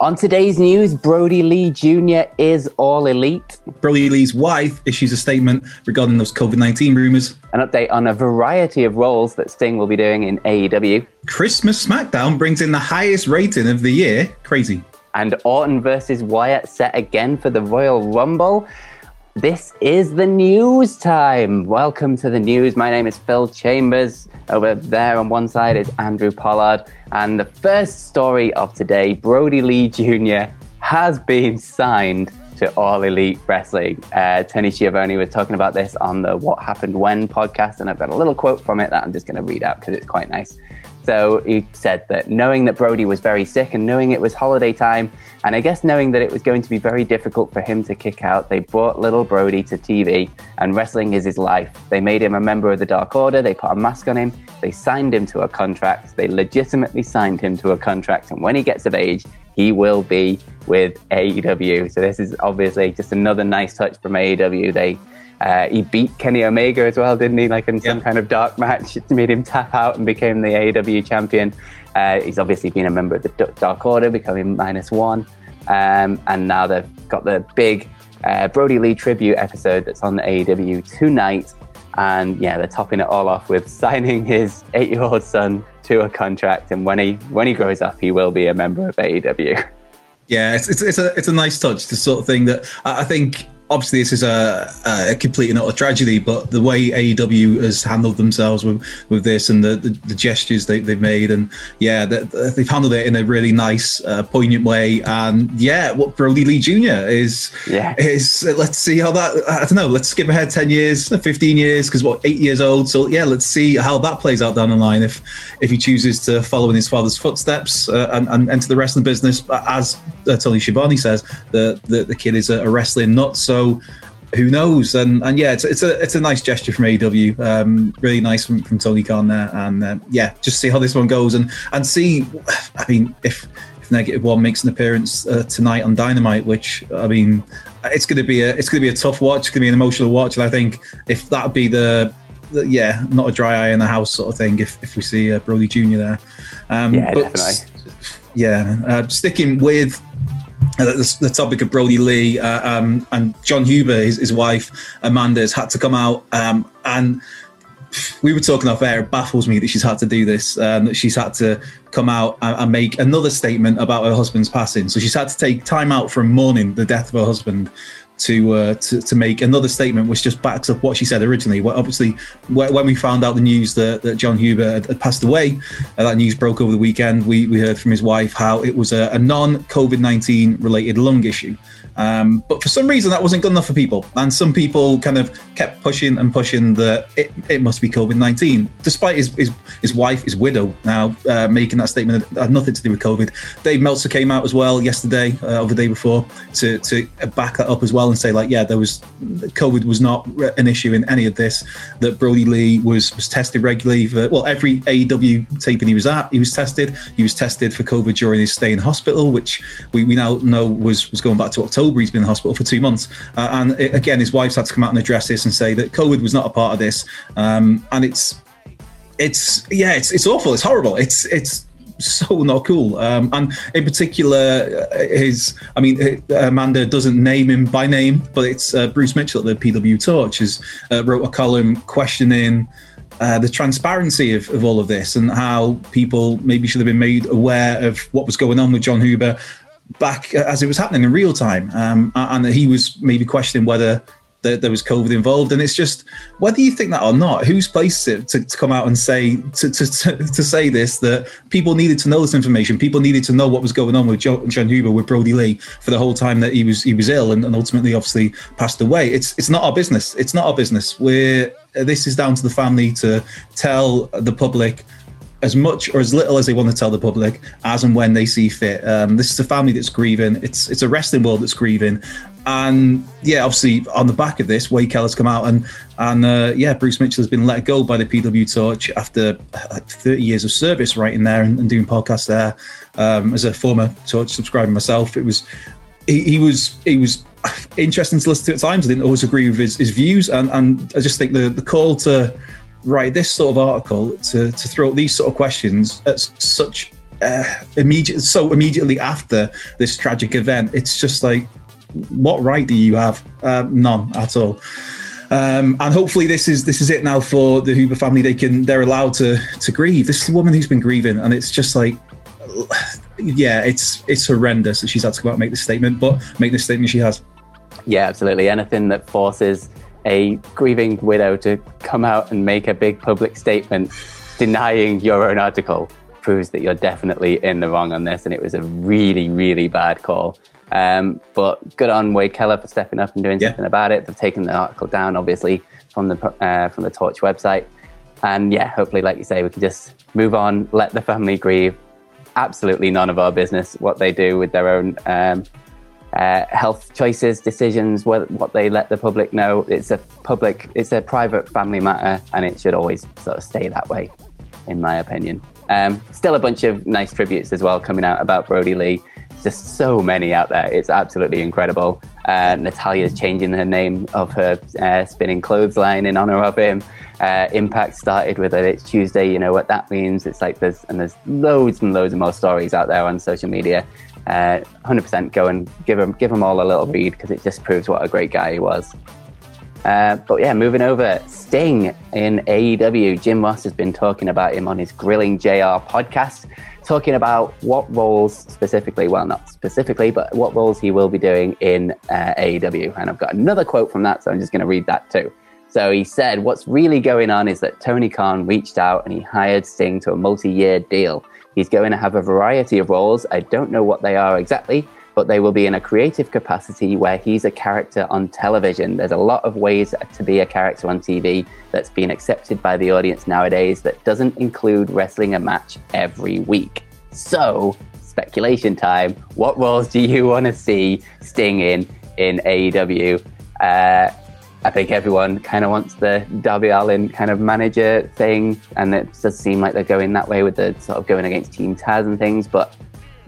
On today's news, Brodie Lee Jr. is all elite. Brodie Lee's wife issues a statement regarding those COVID 19 rumors. An update on a variety of roles that Sting will be doing in AEW. Christmas SmackDown brings in the highest rating of the year. Crazy. And Orton versus Wyatt set again for the Royal Rumble. This is the news time. Welcome to the news. My name is Phil Chambers. Over there on one side is Andrew Pollard. And the first story of today Brodie Lee Jr. has been signed to All Elite Wrestling. Uh, Tony Schiavone was talking about this on the What Happened When podcast, and I've got a little quote from it that I'm just going to read out because it's quite nice. So he said that knowing that Brodie was very sick and knowing it was holiday time, and I guess knowing that it was going to be very difficult for him to kick out, they brought little Brodie to TV, and wrestling is his life. They made him a member of the Dark Order, they put a mask on him, they signed him to a contract, they legitimately signed him to a contract, and when he gets of age, he will be with AEW. So this is obviously just another nice touch from AEW. They uh, he beat Kenny Omega as well, didn't he? Like in some Yeah. kind of dark match, it made him tap out and became the AEW champion. Uh, he's obviously been a member of the Dark Order, becoming minus one, um, and now they've got the big uh, Brodie Lee tribute episode that's on the AEW tonight. And yeah, they're topping it all off with signing his eight-year-old son to a contract, and when he when he grows up, he will be a member of AEW. Yeah, it's, it's, it's a it's a nice touch, the sort of thing that I think. Obviously, this is a, a complete and utter tragedy, but the way AEW has handled themselves with, with this and the, the, the gestures they, they've made, and yeah, they, they've handled it in a really nice, uh, poignant way. And yeah, what Brodie Lee Jr. is Yeah. is let's see how that. I don't know. Let's skip ahead ten years, fifteen years, because what eight years old. So yeah, let's see how that plays out down the line. If if he chooses to follow in his father's footsteps uh, and, and enter the wrestling business, as uh, Tony Schiavone says, that the the kid is a, a wrestling nut. So who knows? And and yeah, it's, it's a it's a nice gesture from AEW. Um, really nice from, from Tony Khan there. And um, yeah, just see how this one goes and and see. I mean, if if Negative One makes an appearance uh, tonight on Dynamite, which I mean, it's going to be a it's to be a tough watch. It's going to be an emotional watch. And I think if that would be the the- yeah, not a dry eye in the house sort of thing. If, if we see uh, Brodie Jr. there, um, Yeah, but definitely. Yeah, uh, sticking with uh, the, the topic of Brodie Lee uh, um, and Jon Huber, his, his wife Amanda, has had to come out um, and we were talking off air. It baffles me that she's had to do this. Um, that she's had to come out and, and make another statement about her husband's passing. So she's had to take time out from mourning the death of her husband to uh, to, to make another statement, which just backs up what she said originally. Well, obviously, when we found out the news that, that Jon Huber had, passed away, uh, that news broke over the weekend. We, we heard from his wife how it was a, a non COVID 19 related lung issue. Um, but for some reason, that wasn't good enough for people. And some people kind of kept pushing and pushing that it, it must be COVID 19, despite his, his, his wife, his widow, now uh, making that statement that had nothing to do with COVID. Dave Meltzer came out as well yesterday uh, or the day before to, to back that up as well and say, like, yeah, there was COVID was not an issue in any of this, that Brodie Lee was, was tested regularly. For, well, every AEW taping he was at, he was tested. He was tested for COVID during his stay in hospital, which we, we now know was, was going back to October. He's been in the hospital for two months. Uh, and it, again, his wife's had to come out and address this and say that COVID was not a part of this. Um, and it's, it's, yeah, it's, it's awful. It's horrible. It's, it's, so not cool. Um, and in particular, uh, his, I mean, uh, Amanda doesn't name him by name, but it's uh, Bruce Mitchell at the PW Torch has uh, wrote a column questioning uh, the transparency of, of all of this and how people maybe should have been made aware of what was going on with Jon Huber back as it was happening in real time. Um, and that he was maybe questioning whether that there was COVID involved. And it's just whether you think that or not, whose place to, to come out and say to, to, to, to, say this that people needed to know this information. People needed to know what was going on with Jon, Jon Huber with Brodie Lee for the whole time that he was he was ill and, and ultimately obviously passed away. It's it's not our business. It's not our business. We're this is down to the family to tell the public as much or as little as they want to tell the public as and when they see fit. Um, this is a family that's grieving. It's it's a wrestling world that's grieving, and yeah, obviously on the back of this, Wade Keller's come out and and uh, yeah, Bruce Mitchell has been let go by the PW Torch after uh, 30 years of service, writing there and, and doing podcasts there. Um, as a former Torch subscriber myself, it was he, he was he was interesting to listen to at times. I didn't always agree with his, his views, and and I just think the the call to write this sort of article to to throw these sort of questions at such uh, immediate so immediately after this tragic event, it's just like what right do you have? Uh, none at all. Um, and hopefully this is this is it now for the Huber family. They can they're allowed to to grieve. This is a woman who's been grieving, and it's just like, yeah, it's it's horrendous that she's had to come out and make this statement, but make this statement she has. Yeah, absolutely. Anything that forces a grieving widow to come out and make a big public statement denying your own article proves that you're definitely in the wrong on this, and it was a really really bad call. Um, but good on Wade Keller for stepping up and doing yeah. something about it. They've taken the article down, obviously, from the uh, from the Torch website. And yeah, hopefully, like you say, we can just move on, let the family grieve. Absolutely none of our business what they do with their own um, uh, health choices, decisions, what, what they let the public know. It's a public, it's a private family matter, and it should always sort of stay that way, in my opinion. Um, still a bunch of nice tributes as well coming out about Brodie Lee just so many out there. It's absolutely incredible. Uh, Natalya's changing the name of her uh, spinning clothesline in honor of him. Uh, Impact started with it. It's Tuesday. You know what that means. It's like there's and there's loads and loads of more stories out there on social media. 100% uh, go and give them give them all a little read because it just proves what a great guy he was. Uh, but yeah, moving over, Sting in AEW. Jim Ross has been talking about him on his Grilling JR podcast talking about what roles specifically, well, not specifically, but what roles he will be doing in uh, AEW. And I've got another quote from that, so I'm just going to read that too. So he said, What's really going on is that Tony Khan reached out and he hired Sting to a multi year deal. He's going to have a variety of roles. I don't know what they are exactly, but they will be in a creative capacity where he's a character on television. There's a lot of ways to be a character on TV that's been accepted by the audience nowadays that doesn't include wrestling a match every week. So, speculation time. What roles do you want to see Sting in in AEW? Uh, I think everyone kind of wants the Darby Allin kind of manager thing, and it does seem like they're going that way with the sort of going against Team Taz and things. But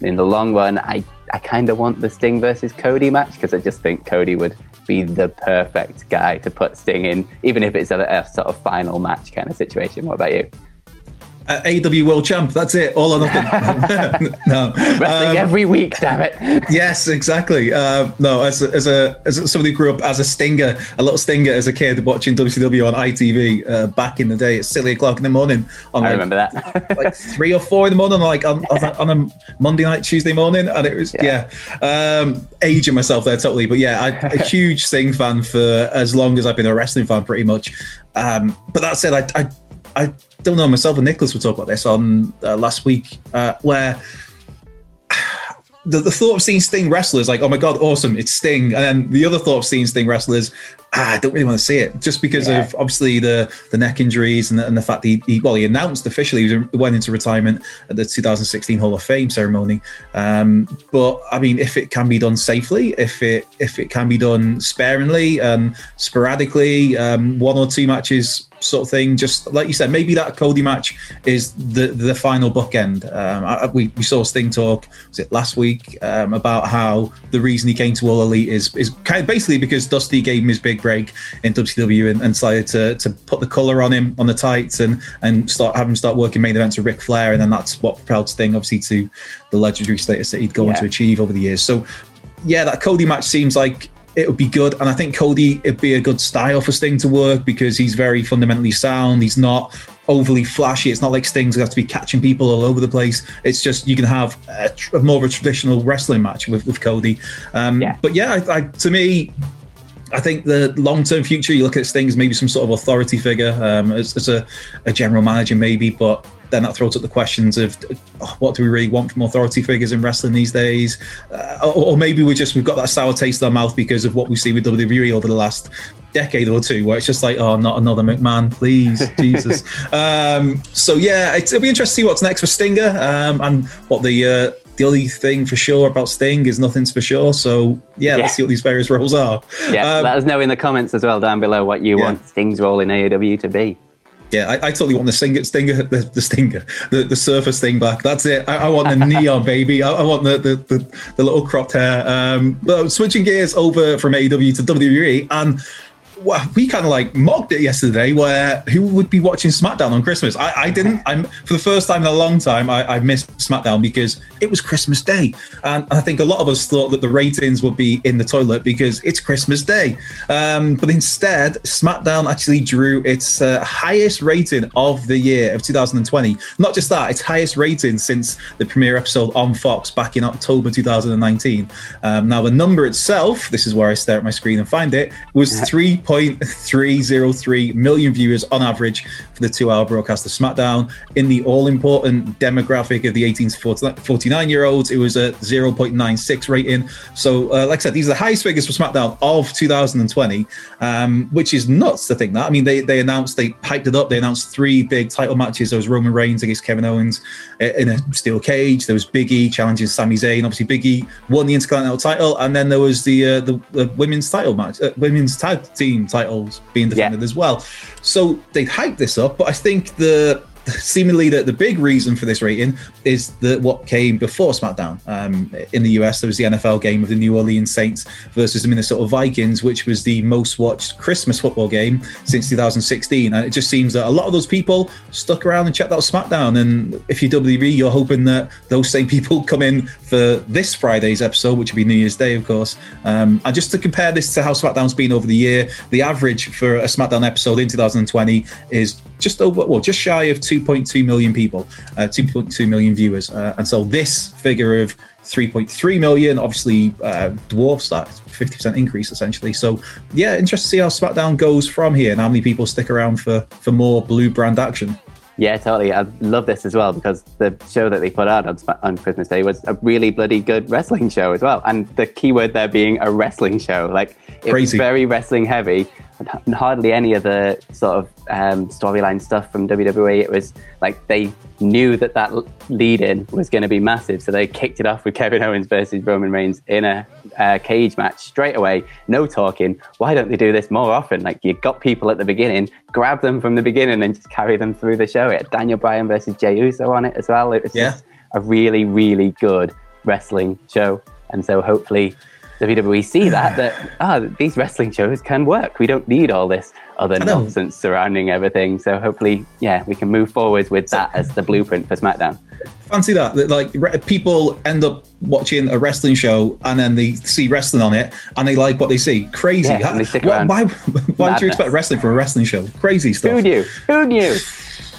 in the long run, I I kind of want the Sting versus Cody match because I just think Cody would be the perfect guy to put Sting in, even if it's a, a sort of final match kind of situation. What about you? Uh, AW World Champ. That's it. All or nothing. no, wrestling um, every week. Damn it. yes, exactly. Uh, no, as a, as a as somebody who grew up as a stinger, a little stinger as a kid watching WCW on ITV uh, back in the day at silly o'clock in the morning. On I like, remember that. like three or four in the morning, like on, on, a Monday night, Tuesday morning, and it was yeah, yeah. Um, aging myself there totally. But yeah, I, a huge Sting fan for as long as I've been a wrestling fan, pretty much. Um, but that said, I, I I don't know myself and Nicholas were talking about this on uh, last week, uh, where the, the thought of seeing Sting wrestlers like, oh my god, awesome, it's Sting, and then the other thought of seeing Sting wrestlers, ah, I don't really want to see it, just because yeah. of obviously the the neck injuries and the, and the fact he, he, well he announced officially he went into retirement at the 2016 Hall of Fame ceremony. Um, but I mean, if it can be done safely, if it if it can be done sparingly, um, sporadically, um, one or two matches sort of thing. Just like you said, maybe that Cody match is the the final bookend. Um, I, we, we saw Sting talk was it last week um, about how the reason he came to All Elite is is kind of basically because Dusty gave him his big break in WCW and, and decided to, to put the color on him on the tights and and start have him start working main events with Ric Flair, and then that's what propelled Sting obviously to the legendary status that he'd go on to achieve over the years. So yeah, that Cody match seems like it would be good, and I think Cody it'd be a good style for Sting to work because he's very fundamentally sound. He's not overly flashy. It's not like Sting's going to have to be catching people all over the place. It's just you can have a, a more of a traditional wrestling match with, with Cody. Um, Yeah. But yeah, I, I, to me, I think the long term future, you look at Sting as maybe some sort of authority figure, um, as, as a, a general manager, maybe, but then that throws up the questions of oh, what do we really want from authority figures in wrestling these days? Uh, or, or maybe we just we've got that sour taste in our mouth because of what we see with WWE over the last decade or two, where it's just like, oh, not another McMahon, please, Jesus. Um, so yeah, it's, it'll be interesting to see what's next for Stinger um, and what the. Uh, the only thing for sure about Sting is nothing's for sure. So yeah, Yeah. let's see what these various roles are. Yeah, Um, let us know in the comments as well down below what you Yeah. want Sting's role in AEW to be. Yeah, I, I totally want the stinger, stinger, the, the stinger, the, the surface thing back. That's it. I, I want the neon baby. I, I want the, the the the little cropped hair. Um, but switching gears over from AEW to WWE, and we kind of like mocked it yesterday. Where who would be watching SmackDown on Christmas? I, I didn't. I'm for the first time in a long time. I, I missed SmackDown because it was Christmas Day, and I think a lot of us thought that the ratings would be in the toilet because it's Christmas Day. Um, but instead, SmackDown actually drew its uh, highest rating of the year of 2020. Not just that, its highest rating since the premiere episode on Fox back in October 2019. Um, now, the number itself, this is where I stare at my screen and find it, was 3.303 million viewers on average for the two hour broadcast of SmackDown. In the all important demographic of the 18 to 49 year olds, it was a 0.96 rating. So, uh, like I said, these are the highest figures for SmackDown of 2020, um, which is nuts to think that. I mean, they, they announced, they hyped it up. They announced three big title matches. There was Roman Reigns against Kevin Owens uh, in a steel cage. There was Big E challenging Sami Zayn. Obviously, Big E won the Intercontinental title, and then there was the uh, the, the women's title match, uh, women's tag team titles being defended as well. So they hyped this up, but I think the seemingly the, the big reason for this rating is that what came before SmackDown. Um, in the US, there was the NFL game of the New Orleans Saints versus the Minnesota Vikings, which was the most watched Christmas football game since 2016. And it just seems that a lot of those people stuck around and checked out SmackDown. And if you're WWE, you're hoping that those same people come in for this Friday's episode, which will be New Year's Day, of course. Um, and just to compare this to how SmackDown's been over the year, the average for a SmackDown episode in 2020 is just over, well, just shy of 2.2 million people, uh, 2.2 million viewers. Uh, and so this figure of 3.3 million obviously uh, dwarfs that 50% increase essentially. So yeah, interesting to see how SmackDown goes from here and how many people stick around for, for more blue brand action. Yeah, totally. I love this as well because the show that they put out on, on Christmas Day was a really bloody good wrestling show as well. And the keyword there being a wrestling show. Like, it was very wrestling heavy and hardly any of the sort of um, storyline stuff from WWE. It was like they knew that that lead in was going to be massive. So they kicked it off with Kevin Owens versus Roman Reigns in a uh, cage match straight away. No talking. Why don't they do this more often? Like, you got people at the beginning, grab them from the beginning and just carry them through the show. It had Daniel Bryan versus Jey Uso on it as well. It was Yeah. just a really, really good wrestling show. And so hopefully WWE see that, that, ah, these wrestling shows can work. We don't need all this other nonsense surrounding everything. So hopefully, yeah, we can move forward with that as the blueprint for SmackDown. Fancy that, that like re- people end up watching a wrestling show and then they see wrestling on it and they like what they see. Crazy. Yeah, they why, why, why would you expect wrestling from a wrestling show? Crazy stuff. Who knew? Who knew?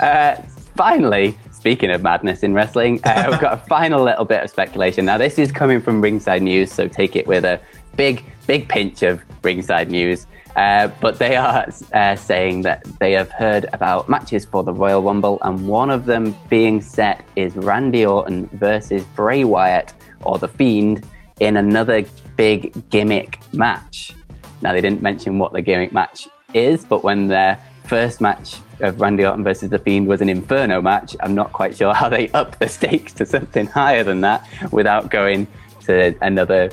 Uh, finally, speaking of madness in wrestling, uh, we've got a final little bit of speculation. Now, this is coming from Ringside News, so take it with a big, big pinch of Ringside News. Uh, but they are uh, saying that they have heard about matches for the Royal Rumble, and one of them being set is Randy Orton versus Bray Wyatt or The Fiend in another big gimmick match. Now, they didn't mention what the gimmick match is, but when their first match of Randy Orton versus The Fiend was an Inferno match, I'm not quite sure how they up the stakes to something higher than that without going to another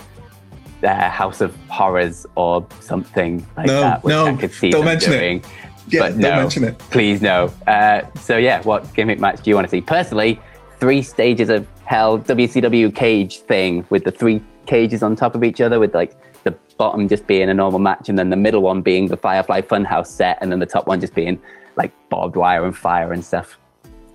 uh, House of Horrors or something like No, that, which no, I could see don't mention it. Yeah, but don't no, mention it. please no. Uh, so yeah, what gimmick match do you want to see? Personally, three stages of hell WCW cage thing with the three cages on top of each other with like the bottom just being a normal match, and then the middle one being the Firefly Funhouse set, and then the top one just being like barbed wire and fire and stuff.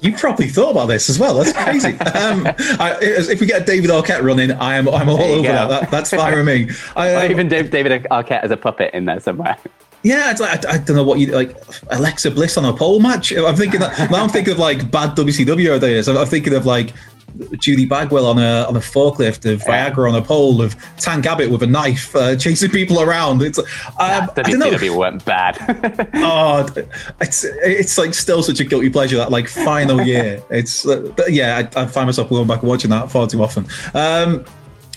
You probably thought about this as well. That's crazy. um, I, if we get David Arquette running, I am I'm all over that. that. That's fine with me. I, um, even David Arquette as a puppet in there somewhere. Yeah, it's like I, I, don't know what you like. Alexa Bliss on a pole match. I'm thinking that now. I'm thinking of like bad WCW ideas. I'm, I'm thinking of like Judy Bagwell on a on a forklift, of Viagra on a pole, of Tank Abbott with a knife uh, chasing people around. It's um, I don't know. WCW went bad. oh, it's it's like still such a guilty pleasure that like final year. It's uh, yeah, I, I, find myself going back and watching that far too often. Um,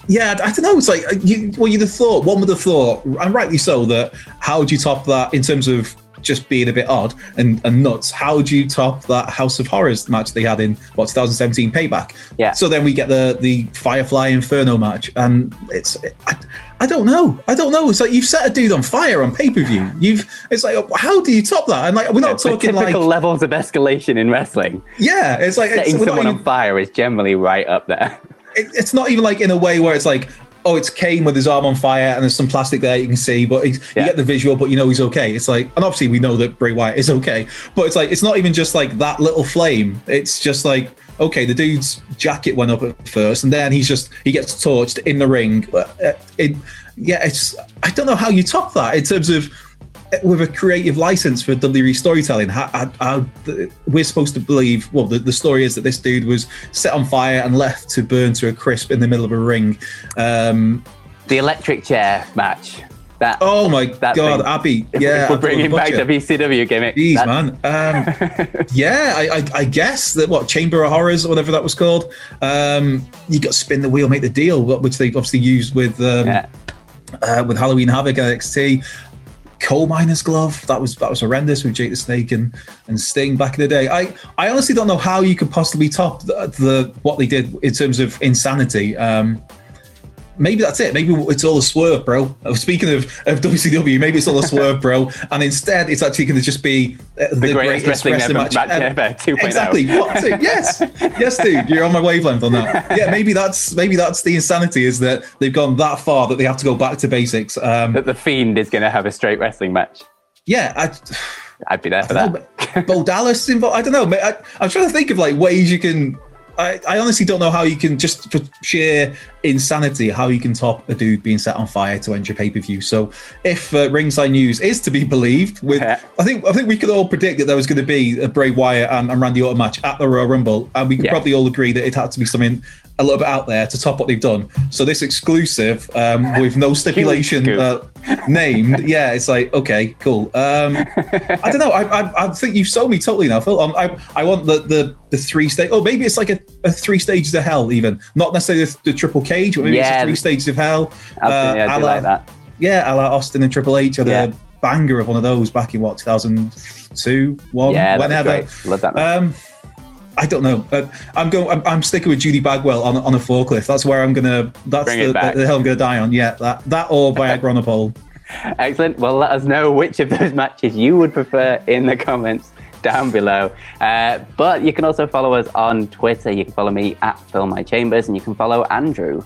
yeah, I, don't know. It's like you, well, you'd have thought one would have thought, and rightly so, that how would you top that in terms of just being a bit odd and, and nuts. How do you top that House of Horrors match they had in what 2017 Payback? Yeah. So then we get the the Firefly Inferno match, and it's I, I don't know, I don't know. It's like you've set a dude on fire on pay per view. You've it's like how do you top that? And like we're not yeah, talking typical like levels of escalation in wrestling. Yeah, it's like setting it's, someone on fire is generally right up there it's not even like in a way where it's like, oh, it's Kane with his arm on fire and there's some plastic there you can see, but yeah. you get the visual, but you know he's okay. It's like, and obviously we know that Bray Wyatt is okay, but it's like, it's not even just like that little flame. It's just like, okay, the dude's jacket went up at first and then he's just, he gets torched in the ring. Uh, it, yeah, it's, I don't know how you top that in terms of, with a creative license for WWE storytelling, how, how, how we're supposed to believe. Well, the, the, story is that this dude was set on fire and left to burn to a crisp in the middle of a ring. Um, the electric chair match. That, oh my god, thing. Abby! Yeah, we're bringing back the VCW gimmick. Jeez, That's... man. Um, yeah, I, I, I, guess that what Chamber of Horrors or whatever that was called. Um, you got to spin the wheel, make the deal, which they obviously used with um, yeah. uh, with Halloween Havoc NXT coal miner's glove. That was that was horrendous with Jake the Snake and, and Sting back in the day. I, I honestly don't know how you could possibly top the, the what they did in terms of insanity. Um, maybe that's it. Maybe it's all a swerve, bro. Uh, speaking of, of WCW, maybe it's all a swerve, bro. And instead, it's actually going to just be uh, the, the, greatest, greatest wrestling, wrestling match, ever. ever 2.0. Exactly. yes, yes, dude. You're on my wavelength on that. Yeah, maybe that's maybe that's the insanity is that they've gone that far that they have to go back to basics. Um, that the Fiend is going to have a straight wrestling match. Yeah, I, I'd be there for that. Bo Dallas involved. I don't know. I, I'm trying to think of like ways you can I, I, honestly don't know how you can just for sheer insanity how you can top a dude being set on fire to enter pay per view. So if uh, Ringside News is to be believed, with yeah. I think I think we could all predict that there was going to be a Bray Wyatt and, and Randy Orton match at the Royal Rumble, and we could yeah. probably all agree that it had to be something a little bit out there to top what they've done. So this exclusive um, with no stipulation uh, named, yeah, it's like okay, cool. Um, I don't know. I, I, I, think you've sold me totally now, Phil. Um, I I want the the the three stage. Oh, maybe it's like a, a, three stages of hell, even not necessarily the, the triple cage, but maybe yeah. it's three stages of hell. Uh, yeah, I la, like that. Yeah, a la Austin and Triple H had yeah. a banger of one of those back in what 2002, one, yeah, whenever. Love that. Um, I don't know. Uh, I'm going. I'm, I'm, sticking with Judy Bagwell on on a forklift. That's where I'm gonna. That's the, the, the, hill I'm gonna die on. Yeah, that that or Viagra on a pole. Excellent. Well, let us know which of those matches you would prefer in the comments down below. Uh, but you can also follow us on Twitter. You can follow me at Phil My Chambers, and you can follow Andrew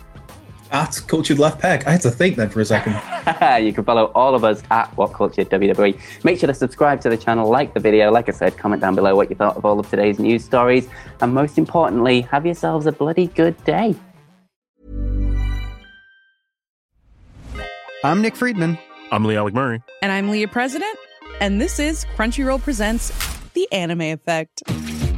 at Cultured Left Peg. I had to think then for a second. you can follow all of us at What Cultured WWE. Make sure to subscribe to the channel, like the video. Like I said, comment down below what you thought of all of today's news stories. And most importantly, have yourselves a bloody good day. I'm Nick Friedman. I'm Lee Alec Murray. And I'm Leah President. And this is Crunchyroll Presents The Anime Effect.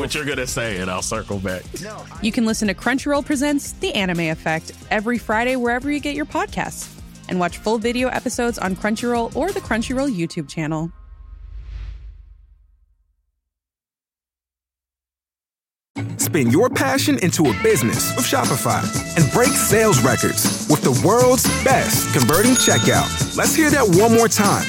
what you're going to say, and I'll circle back. You can listen to Crunchyroll Presents The Anime Effect every Friday wherever you get your podcasts, and watch full video episodes on Crunchyroll or the Crunchyroll YouTube channel. Spin your passion into a business with Shopify and break sales records with the world's best converting checkout. Let's hear that one more time